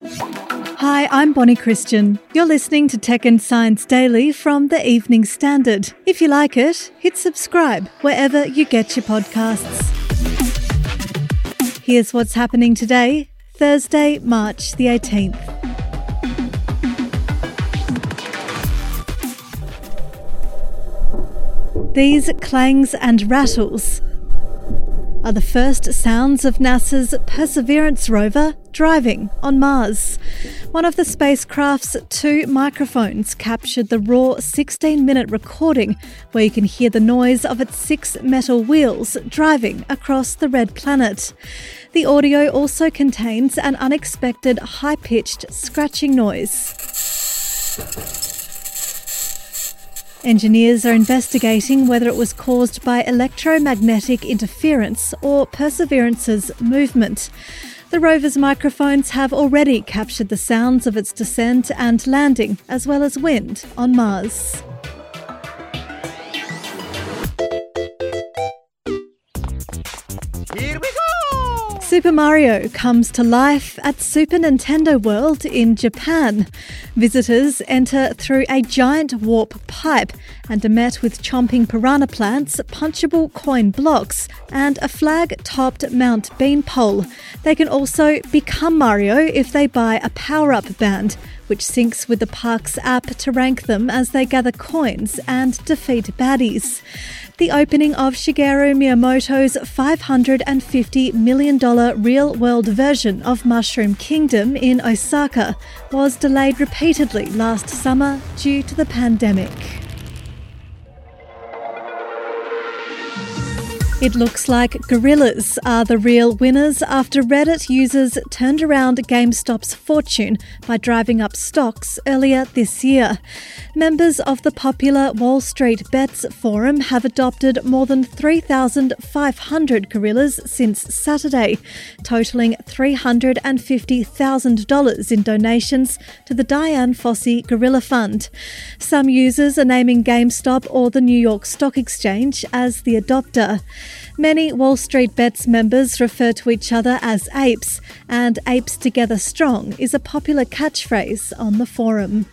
Hi, I'm Bonnie Christian. You're listening to Tech and Science Daily from the Evening Standard. If you like it, hit subscribe wherever you get your podcasts. Here's what's happening today, Thursday, March the 18th. These clangs and rattles are the first sounds of NASA's Perseverance rover driving on Mars. One of the spacecraft's two microphones captured the raw 16 minute recording where you can hear the noise of its six metal wheels driving across the red planet. The audio also contains an unexpected high pitched scratching noise. Engineers are investigating whether it was caused by electromagnetic interference or Perseverance's movement. The rover's microphones have already captured the sounds of its descent and landing, as well as wind on Mars. Super Mario comes to life at Super Nintendo World in Japan. Visitors enter through a giant warp pipe and are met with chomping piranha plants, punchable coin blocks, and a flag topped Mount Beanpole. They can also become Mario if they buy a power up band, which syncs with the park's app to rank them as they gather coins and defeat baddies. The opening of Shigeru Miyamoto's $550 million real world version of Mushroom Kingdom in Osaka was delayed repeatedly last summer due to the pandemic. It looks like gorillas are the real winners after Reddit users turned around GameStop's fortune by driving up stocks earlier this year. Members of the popular Wall Street Bets forum have adopted more than 3,500 gorillas since Saturday, totaling $350,000 in donations to the Dian Fossey Gorilla Fund. Some users are naming GameStop or the New York Stock Exchange as the adopter. Many Wall Street Bets members refer to each other as apes, and apes together strong is a popular catchphrase on the forum.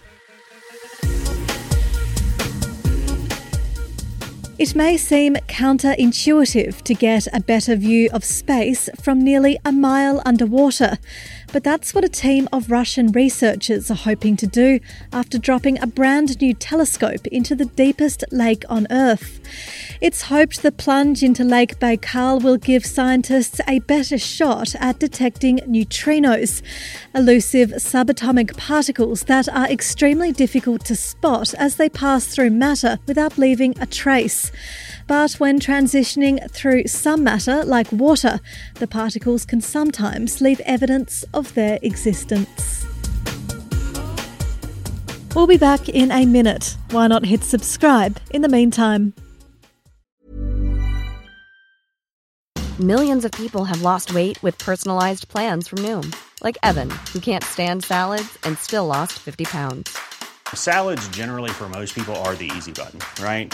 It may seem counterintuitive to get a better view of space from nearly a mile underwater, but that's what a team of Russian researchers are hoping to do after dropping a brand new telescope into the deepest lake on Earth. It's hoped the plunge into Lake Baikal will give scientists a better shot at detecting neutrinos, elusive subatomic particles that are extremely difficult to spot as they pass through matter without leaving a trace. But when transitioning through some matter, like water, the particles can sometimes leave evidence of their existence. We'll be back in a minute. Why not hit subscribe in the meantime? Millions of people have lost weight with personalized plans from Noom, like Evan, who can't stand salads and still lost 50 pounds. Salads, generally, for most people, are the easy button, right?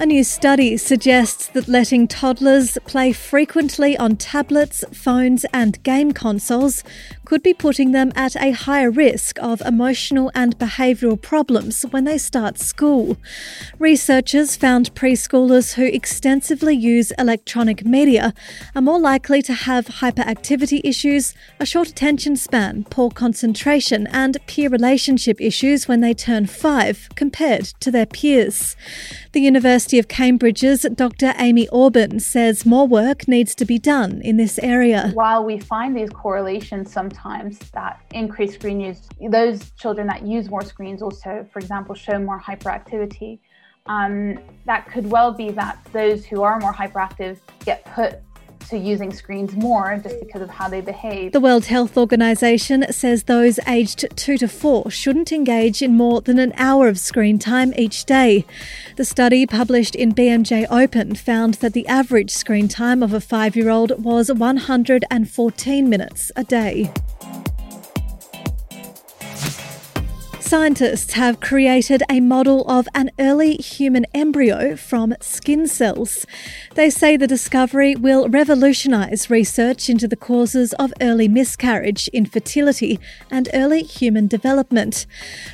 A new study suggests that letting toddlers play frequently on tablets, phones, and game consoles could be putting them at a higher risk of emotional and behavioural problems when they start school. Researchers found preschoolers who extensively use electronic media are more likely to have hyperactivity issues, a short attention span, poor concentration, and peer relationship issues when they turn five compared to their peers. The University of Cambridge's Dr. Amy Orben says more work needs to be done in this area. While we find these correlations sometimes that increased screen use, those children that use more screens also, for example, show more hyperactivity. Um, that could well be that those who are more hyperactive get put to using screens more just because of how they behave. The World Health Organization says those aged 2 to 4 shouldn't engage in more than an hour of screen time each day. The study published in BMJ Open found that the average screen time of a 5-year-old was 114 minutes a day. Scientists have created a model of an early human embryo from skin cells. They say the discovery will revolutionise research into the causes of early miscarriage, infertility, and early human development.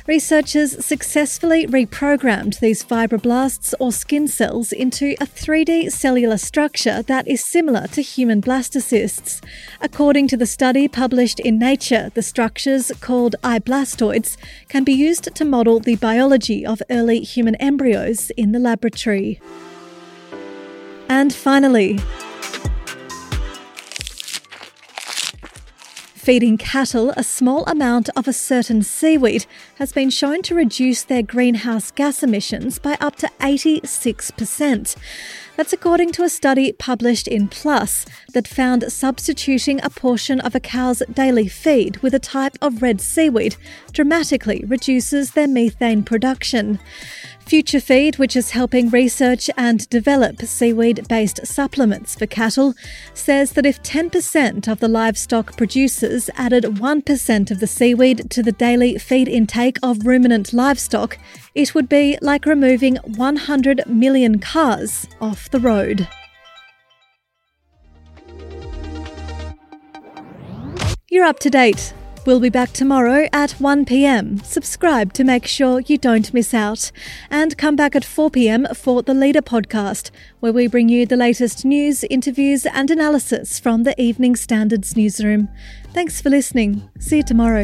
Researchers successfully reprogrammed these fibroblasts or skin cells into a 3D cellular structure that is similar to human blastocysts. According to the study published in Nature, the structures, called iblastoids, can be used to model the biology of early human embryos in the laboratory. And finally, Feeding cattle a small amount of a certain seaweed has been shown to reduce their greenhouse gas emissions by up to 86%. That's according to a study published in PLOS that found substituting a portion of a cow's daily feed with a type of red seaweed dramatically reduces their methane production. Future Feed, which is helping research and develop seaweed based supplements for cattle, says that if 10% of the livestock producers added 1% of the seaweed to the daily feed intake of ruminant livestock, it would be like removing 100 million cars off the road. You're up to date. We'll be back tomorrow at 1 pm. Subscribe to make sure you don't miss out. And come back at 4 pm for the Leader podcast, where we bring you the latest news, interviews, and analysis from the Evening Standards newsroom. Thanks for listening. See you tomorrow.